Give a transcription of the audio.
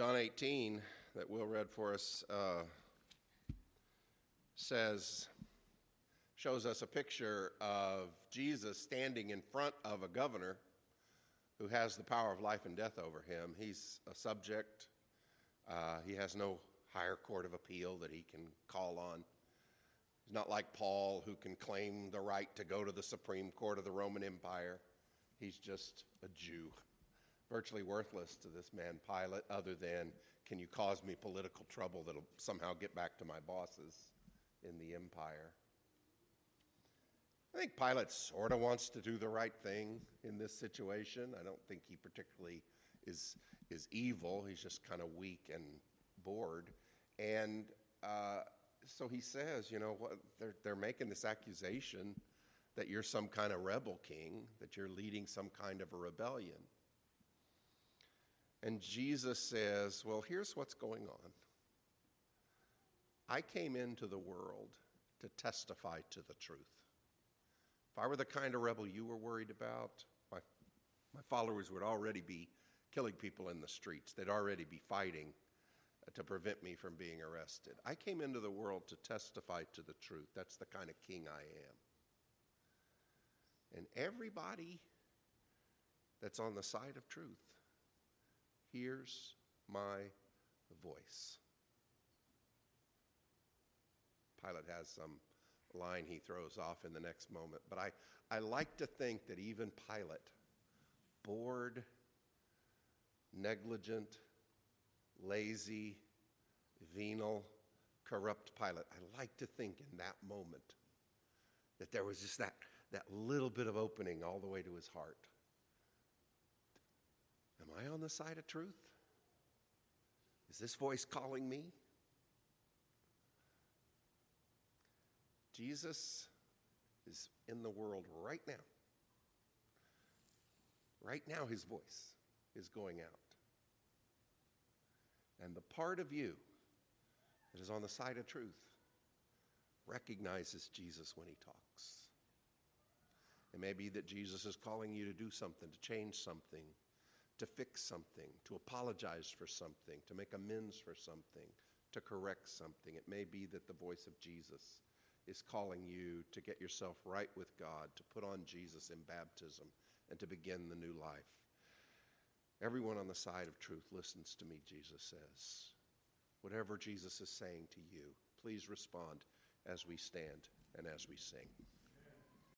John 18, that Will read for us, uh, says, shows us a picture of Jesus standing in front of a governor who has the power of life and death over him. He's a subject, uh, he has no higher court of appeal that he can call on. He's not like Paul, who can claim the right to go to the Supreme Court of the Roman Empire. He's just a Jew, virtually worthless to this man Pilate, other than, can you cause me political trouble that'll somehow get back to my bosses in the empire? I think Pilate sort of wants to do the right thing in this situation. I don't think he particularly is, is evil. He's just kind of weak and bored. And uh, so he says, you know, what, they're, they're making this accusation that you're some kind of rebel king, that you're leading some kind of a rebellion. And Jesus says, well, here's what's going on. I came into the world to testify to the truth. If I were the kind of rebel you were worried about, my, my followers would already be killing people in the streets. They'd already be fighting uh, to prevent me from being arrested. I came into the world to testify to the truth. That's the kind of king I am. And everybody that's on the side of truth hears my voice. Pilate has some line he throws off in the next moment, but I, I like to think that even Pilate, bored, negligent, lazy, venal, corrupt Pilate. I like to think in that moment that there was just that, that little bit of opening all the way to his heart. Am I on the side of truth? Is this voice calling me? Jesus is in the world right now. Right now, his voice is going out. And the part of you that is on the side of truth recognizes Jesus when he talks. It may be that Jesus is calling you to do something, to change something, to fix something, to apologize for something, to make amends for something, to correct something. It may be that the voice of Jesus is calling you to get yourself right with God, to put on Jesus in baptism, and to begin the new life. Everyone on the side of truth listens to me, Jesus says. Whatever Jesus is saying to you, please respond as we stand and as we sing.